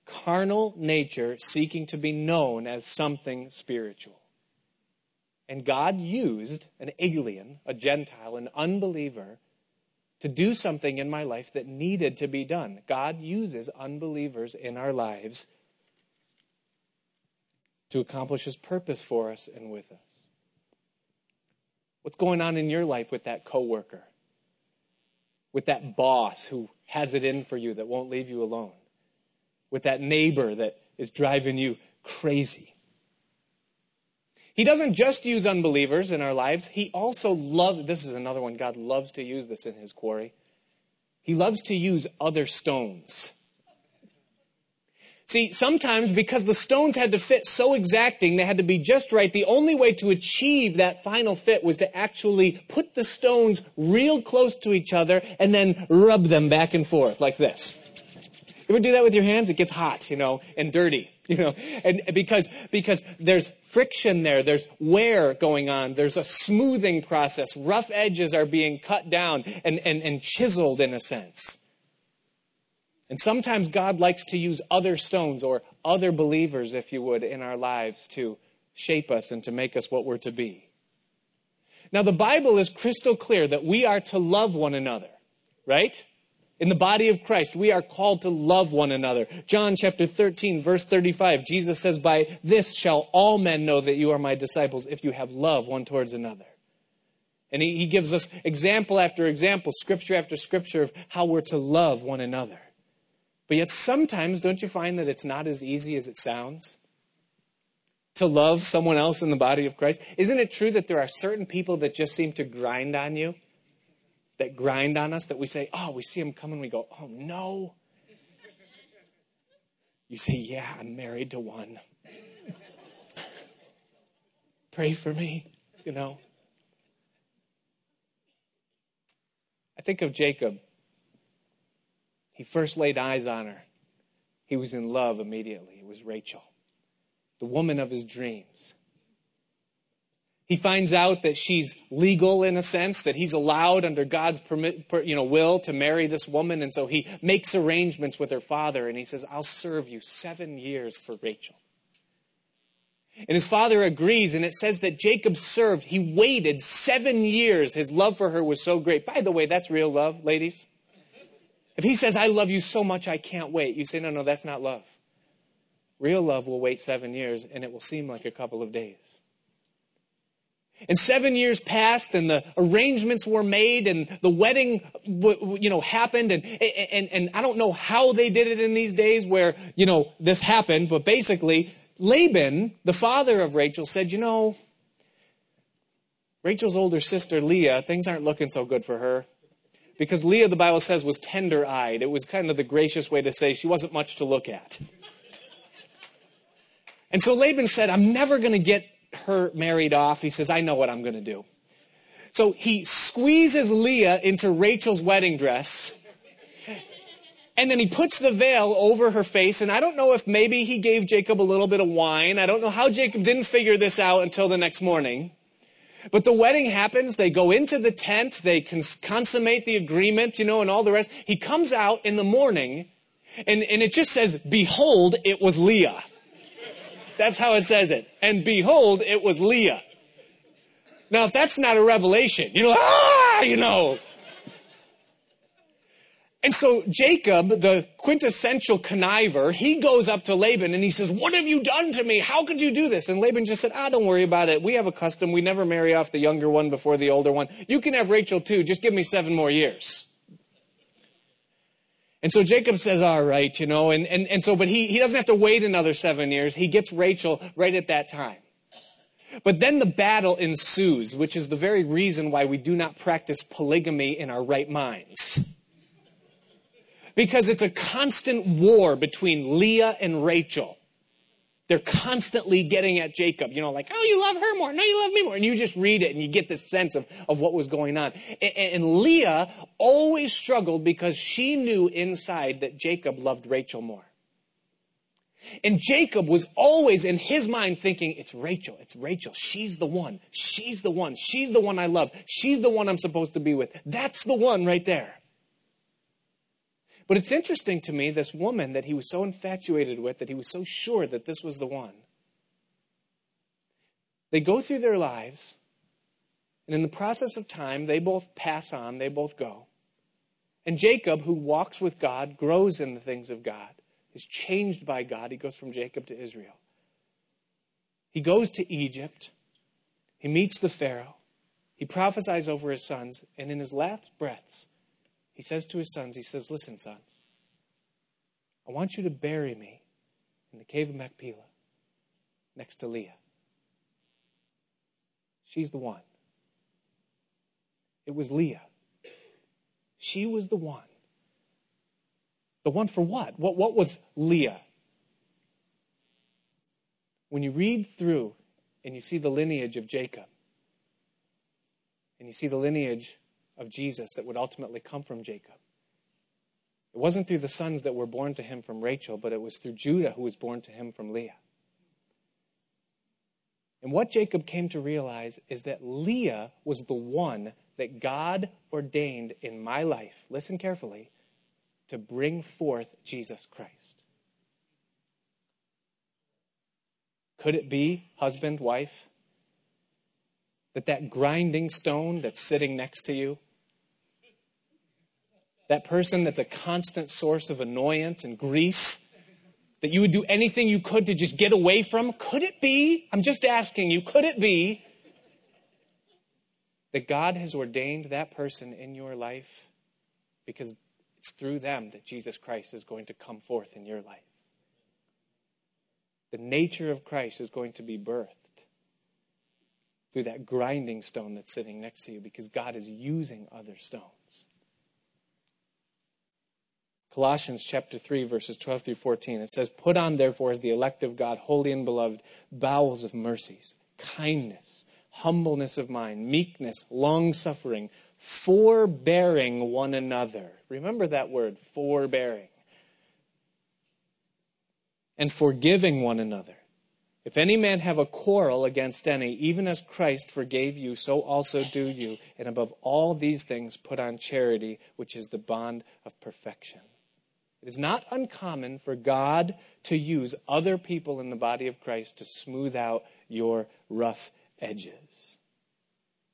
carnal nature seeking to be known as something spiritual. And God used an alien, a Gentile, an unbeliever, to do something in my life that needed to be done. God uses unbelievers in our lives to accomplish his purpose for us and with us. What's going on in your life with that coworker? With that boss who has it in for you that won't leave you alone? With that neighbor that is driving you crazy? He doesn't just use unbelievers in our lives. He also loves, this is another one, God loves to use this in his quarry. He loves to use other stones. See, sometimes because the stones had to fit so exacting, they had to be just right, the only way to achieve that final fit was to actually put the stones real close to each other and then rub them back and forth like this. You ever do that with your hands? It gets hot, you know, and dirty. you know, and because, because there's friction there, there's wear going on, there's a smoothing process, rough edges are being cut down and, and, and chiseled in a sense. And sometimes God likes to use other stones or other believers, if you would, in our lives to shape us and to make us what we're to be. Now, the Bible is crystal clear that we are to love one another, right? In the body of Christ, we are called to love one another. John chapter 13, verse 35, Jesus says, By this shall all men know that you are my disciples if you have love one towards another. And he, he gives us example after example, scripture after scripture of how we're to love one another. But yet sometimes, don't you find that it's not as easy as it sounds? To love someone else in the body of Christ? Isn't it true that there are certain people that just seem to grind on you? That grind on us that we say, oh, we see him coming, we go, oh no. You say, yeah, I'm married to one. Pray for me, you know. I think of Jacob. He first laid eyes on her. He was in love immediately. It was Rachel, the woman of his dreams. He finds out that she's legal in a sense, that he's allowed under God's permit, you know, will to marry this woman. And so he makes arrangements with her father and he says, I'll serve you seven years for Rachel. And his father agrees, and it says that Jacob served. He waited seven years. His love for her was so great. By the way, that's real love, ladies. If he says, I love you so much I can't wait, you say, no, no, that's not love. Real love will wait seven years, and it will seem like a couple of days. And seven years passed and the arrangements were made and the wedding, you know, happened. And, and, and I don't know how they did it in these days where, you know, this happened, but basically Laban, the father of Rachel, said, you know, Rachel's older sister Leah, things aren't looking so good for her. Because Leah, the Bible says, was tender eyed. It was kind of the gracious way to say she wasn't much to look at. And so Laban said, I'm never going to get her married off, he says, I know what I'm going to do. So he squeezes Leah into Rachel's wedding dress. And then he puts the veil over her face. And I don't know if maybe he gave Jacob a little bit of wine. I don't know how Jacob didn't figure this out until the next morning. But the wedding happens. They go into the tent. They cons- consummate the agreement, you know, and all the rest. He comes out in the morning and, and it just says, behold, it was Leah. That's how it says it. And behold, it was Leah. Now, if that's not a revelation, you know, ah, you know. And so Jacob, the quintessential conniver, he goes up to Laban and he says, What have you done to me? How could you do this? And Laban just said, Ah, don't worry about it. We have a custom. We never marry off the younger one before the older one. You can have Rachel too. Just give me seven more years. And so Jacob says, All right, you know, and, and, and so, but he, he doesn't have to wait another seven years. He gets Rachel right at that time. But then the battle ensues, which is the very reason why we do not practice polygamy in our right minds because it's a constant war between Leah and Rachel. They're constantly getting at Jacob, you know, like, oh, you love her more. No, you love me more. And you just read it and you get this sense of, of what was going on. And, and Leah always struggled because she knew inside that Jacob loved Rachel more. And Jacob was always in his mind thinking, it's Rachel, it's Rachel. She's the one. She's the one. She's the one I love. She's the one I'm supposed to be with. That's the one right there. But it's interesting to me, this woman that he was so infatuated with, that he was so sure that this was the one. They go through their lives, and in the process of time, they both pass on, they both go. And Jacob, who walks with God, grows in the things of God, is changed by God. He goes from Jacob to Israel. He goes to Egypt. He meets the Pharaoh. He prophesies over his sons, and in his last breaths, he says to his sons, he says, Listen, sons, I want you to bury me in the cave of Machpelah next to Leah. She's the one. It was Leah. She was the one. The one for what? What, what was Leah? When you read through and you see the lineage of Jacob, and you see the lineage of Jesus that would ultimately come from Jacob. It wasn't through the sons that were born to him from Rachel, but it was through Judah who was born to him from Leah. And what Jacob came to realize is that Leah was the one that God ordained in my life, listen carefully, to bring forth Jesus Christ. Could it be husband, wife? That that grinding stone that's sitting next to you that person that's a constant source of annoyance and grief, that you would do anything you could to just get away from? Could it be? I'm just asking you, could it be that God has ordained that person in your life because it's through them that Jesus Christ is going to come forth in your life? The nature of Christ is going to be birthed through that grinding stone that's sitting next to you because God is using other stones. Colossians chapter 3, verses 12 through 14. It says, Put on, therefore, as the elect of God, holy and beloved, bowels of mercies, kindness, humbleness of mind, meekness, long suffering, forbearing one another. Remember that word, forbearing. And forgiving one another. If any man have a quarrel against any, even as Christ forgave you, so also do you. And above all these things, put on charity, which is the bond of perfection. It is not uncommon for God to use other people in the body of Christ to smooth out your rough edges.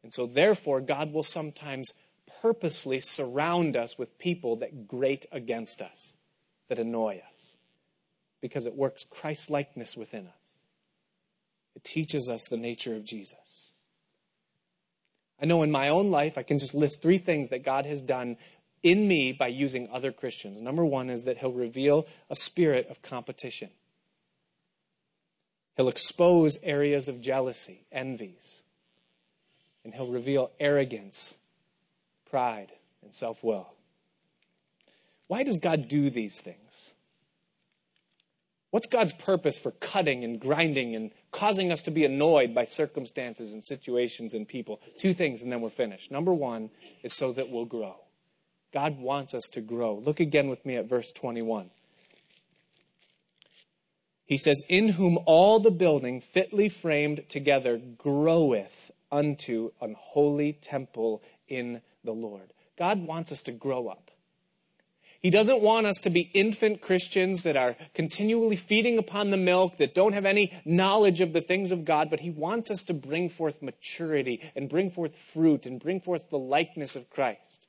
And so, therefore, God will sometimes purposely surround us with people that grate against us, that annoy us, because it works Christ likeness within us. It teaches us the nature of Jesus. I know in my own life, I can just list three things that God has done in me by using other Christians. Number one is that he'll reveal a spirit of competition. He'll expose areas of jealousy, envies, and he'll reveal arrogance, pride, and self will. Why does God do these things? What's God's purpose for cutting and grinding and causing us to be annoyed by circumstances and situations and people? Two things, and then we're finished. Number one is so that we'll grow. God wants us to grow. Look again with me at verse 21. He says, In whom all the building fitly framed together groweth unto an holy temple in the Lord. God wants us to grow up. He doesn't want us to be infant Christians that are continually feeding upon the milk, that don't have any knowledge of the things of God, but He wants us to bring forth maturity and bring forth fruit and bring forth the likeness of Christ.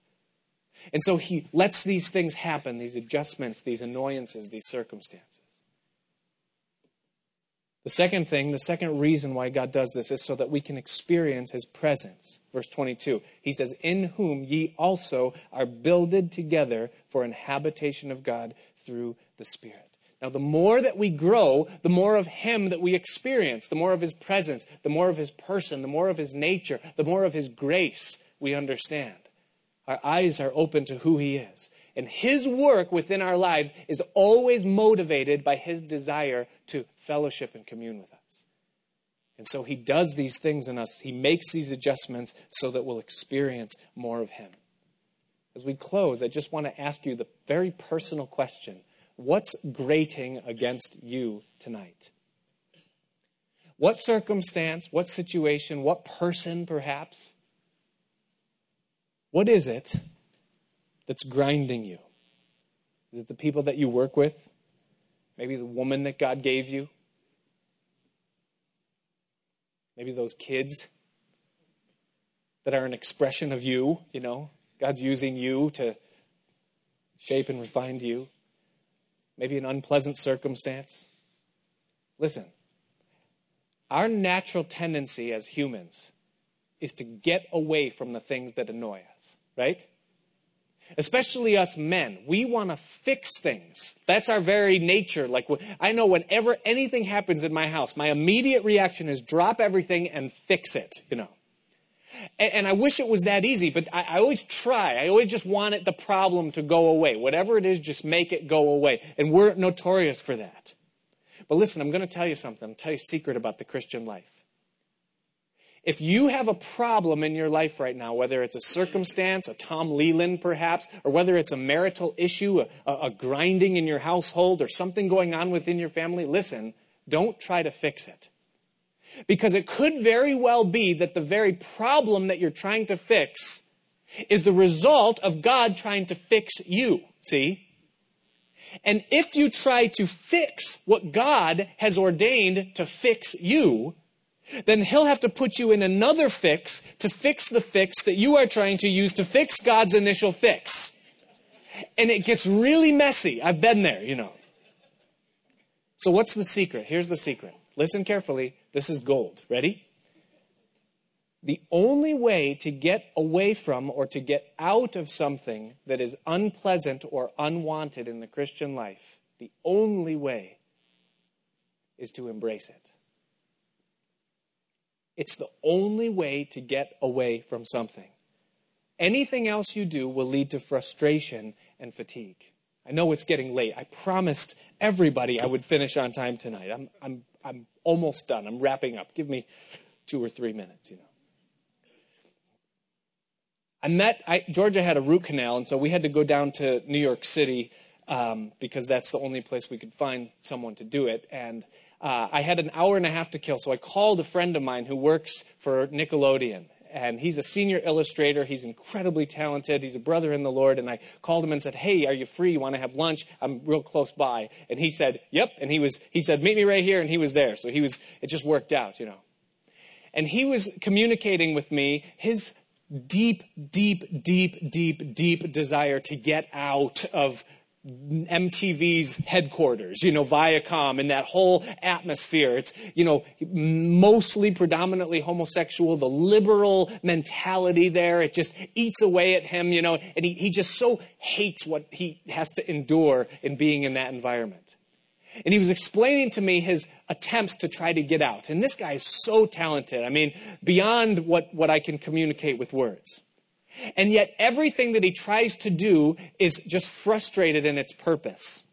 And so he lets these things happen, these adjustments, these annoyances, these circumstances. The second thing, the second reason why God does this is so that we can experience his presence. Verse 22, he says, In whom ye also are builded together for an habitation of God through the Spirit. Now, the more that we grow, the more of him that we experience, the more of his presence, the more of his person, the more of his nature, the more of his grace we understand. Our eyes are open to who he is. And his work within our lives is always motivated by his desire to fellowship and commune with us. And so he does these things in us. He makes these adjustments so that we'll experience more of him. As we close, I just want to ask you the very personal question What's grating against you tonight? What circumstance, what situation, what person perhaps? What is it that's grinding you? Is it the people that you work with? Maybe the woman that God gave you? Maybe those kids that are an expression of you, you know? God's using you to shape and refine you. Maybe an unpleasant circumstance. Listen, our natural tendency as humans is to get away from the things that annoy us, right? especially us men, we want to fix things. That's our very nature. Like, I know whenever anything happens in my house, my immediate reaction is drop everything and fix it, you know. And, and I wish it was that easy, but I, I, always try. I always just want it, the problem to go away. Whatever it is, just make it go away. And we're notorious for that. But listen, I'm going to tell you something. I'll tell you a secret about the Christian life. If you have a problem in your life right now, whether it's a circumstance, a Tom Leland perhaps, or whether it's a marital issue, a, a, grinding in your household, or something going on within your family, listen, don't try to fix it. Because it could very well be that the very problem that you're trying to fix is the result of God trying to fix you. See? And if you try to fix what God has ordained to fix you, then he'll have to put you in another fix to fix the fix that you are trying to use to fix God's initial fix. And it gets really messy. I've been there, you know. So, what's the secret? Here's the secret. Listen carefully. This is gold. Ready? The only way to get away from or to get out of something that is unpleasant or unwanted in the Christian life, the only way is to embrace it. It's the only way to get away from something. Anything else you do will lead to frustration and fatigue. I know it's getting late. I promised everybody I would finish on time tonight. I'm, I'm, I'm almost done. I'm wrapping up. Give me two or three minutes, you know. I met, I, Georgia had a root canal, and so we had to go down to New York City um, because that's the only place we could find someone to do it. And uh, I had an hour and a half to kill, so I called a friend of mine who works for Nickelodeon. And he's a senior illustrator. He's incredibly talented. He's a brother in the Lord. And I called him and said, Hey, are you free? You want to have lunch? I'm real close by. And he said, Yep. And he was, he said, Meet me right here. And he was there. So he was, it just worked out, you know. And he was communicating with me his deep, deep, deep, deep, deep desire to get out of MTV's headquarters, you know, Viacom and that whole atmosphere. It's, you know, mostly predominantly homosexual, the liberal mentality there. It just eats away at him, you know, and he, he just so hates what he has to endure in being in that environment. And he was explaining to me his attempts to try to get out. And this guy is so talented. I mean, beyond what, what I can communicate with words. And yet everything that he tries to do is just frustrated in its purpose.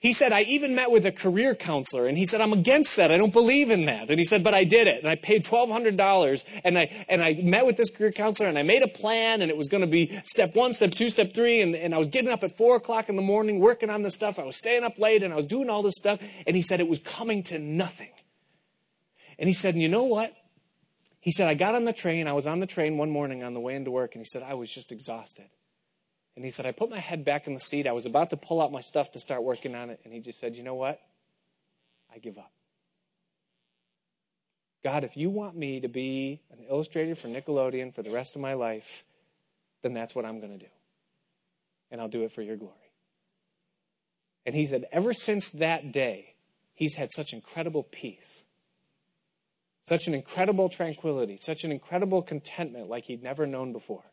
He said, I even met with a career counselor and he said, I'm against that. I don't believe in that. And he said, but I did it. And I paid $1,200 and I, and I met with this career counselor and I made a plan and it was going to be step one, step two, step three. And, and I was getting up at four o'clock in the morning working on this stuff. I was staying up late and I was doing all this stuff. And he said, it was coming to nothing. And he said, and you know what? He said, I got on the train. I was on the train one morning on the way into work, and he said, I was just exhausted. And he said, I put my head back in the seat. I was about to pull out my stuff to start working on it. And he just said, You know what? I give up. God, if you want me to be an illustrator for Nickelodeon for the rest of my life, then that's what I'm going to do. and I'll do it for your glory. And he said, ever since that day, he's had such incredible peace, such an incredible tranquility, such an incredible contentment like he'd never known before.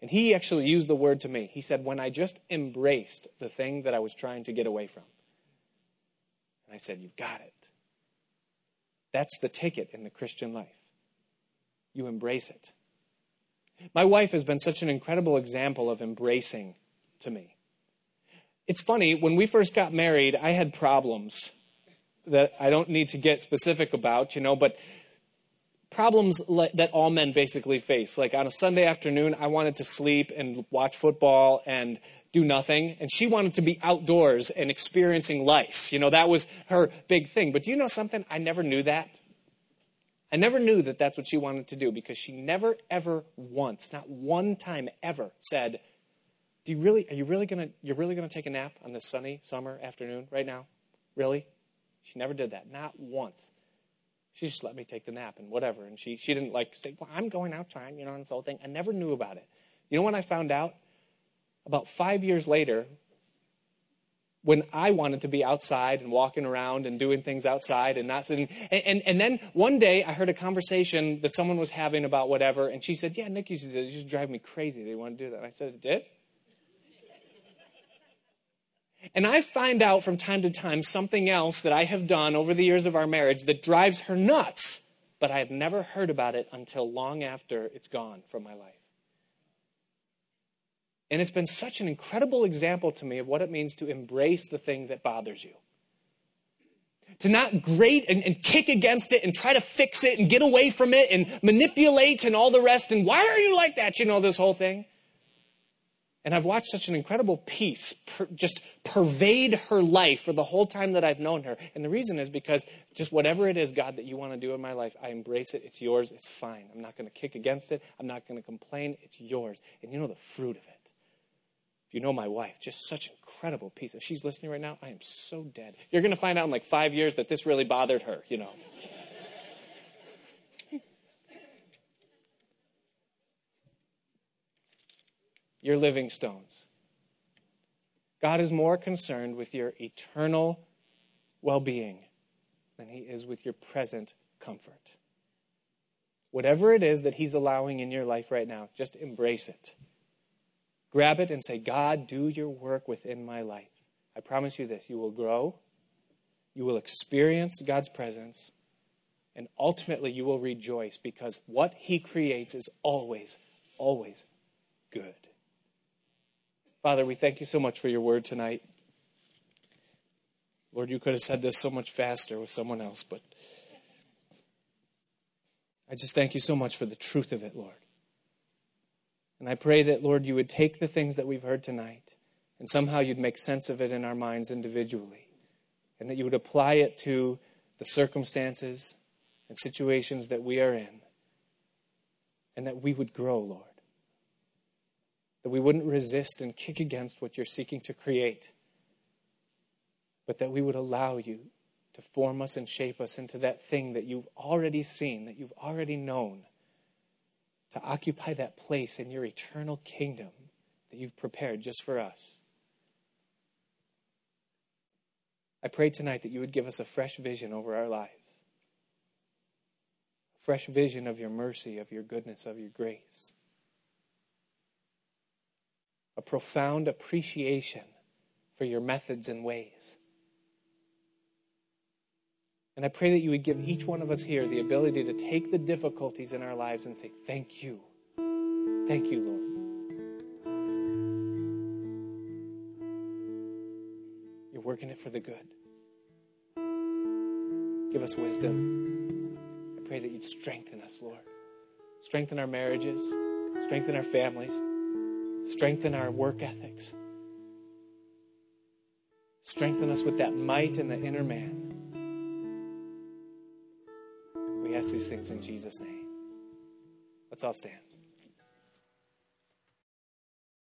And he actually used the word to me. He said, When I just embraced the thing that I was trying to get away from. And I said, You've got it. That's the ticket in the Christian life. You embrace it. My wife has been such an incredible example of embracing to me. It's funny, when we first got married, I had problems that I don't need to get specific about, you know, but problems that all men basically face. Like on a Sunday afternoon, I wanted to sleep and watch football and do nothing. And she wanted to be outdoors and experiencing life. You know, that was her big thing. But do you know something? I never knew that. I never knew that that's what she wanted to do because she never, ever once, not one time ever, said, "Do you really? Are you really gonna? You're really gonna take a nap on this sunny summer afternoon right now? Really?" She never did that, not once. She just let me take the nap and whatever. And she she didn't like say, "Well, I'm going outside," you know, and this whole thing. I never knew about it. You know when I found out? About five years later, when I wanted to be outside and walking around and doing things outside and not sitting. And, and, and, then one day I heard a conversation that someone was having about whatever, and she said, Yeah, Nick used to to drive me crazy. They want to do that. And I said, It did? And I find out from time to time something else that I have done over the years of our marriage that drives her nuts, but I have never heard about it until long after it's gone from my life. And it's been such an incredible example to me of what it means to embrace the thing that bothers you. To not grate and, and, kick against it and try to fix it and get away from it and manipulate and all the rest. And why are you like that? You know, this whole thing. And I've watched such an incredible peace per, just pervade her life for the whole time that I've known her. And the reason is because just whatever it is, God, that you want to do in my life, I embrace it. It's yours. It's fine. I'm not going to kick against it. I'm not going to complain. It's yours. And you know the fruit of it. If you know my wife, just such incredible peace. If she's listening right now, I am so dead. You're going to find out in like five years that this really bothered her, you know. You're living stones. God is more concerned with your eternal well being than he is with your present comfort. Whatever it is that he's allowing in your life right now, just embrace it. Grab it and say, God, do your work within my life. I promise you this you will grow, you will experience God's presence, and ultimately you will rejoice because what He creates is always, always good. Father, we thank you so much for your word tonight. Lord, you could have said this so much faster with someone else, but I just thank you so much for the truth of it, Lord. And I pray that, Lord, you would take the things that we've heard tonight and somehow you'd make sense of it in our minds individually. And that you would apply it to the circumstances and situations that we are in. And that we would grow, Lord. That we wouldn't resist and kick against what you're seeking to create. But that we would allow you to form us and shape us into that thing that you've already seen, that you've already known to occupy that place in your eternal kingdom that you've prepared just for us. I pray tonight that you would give us a fresh vision over our lives, a fresh vision of your mercy, of your goodness, of your grace, a profound appreciation for your methods and ways. And I pray that you would give each one of us here the ability to take the difficulties in our lives and say, Thank you. Thank you, Lord. You're working it for the good. Give us wisdom. I pray that you'd strengthen us, Lord. Strengthen our marriages, strengthen our families, strengthen our work ethics. Strengthen us with that might in the inner man We ask these things in Jesus' name. Let's all stand.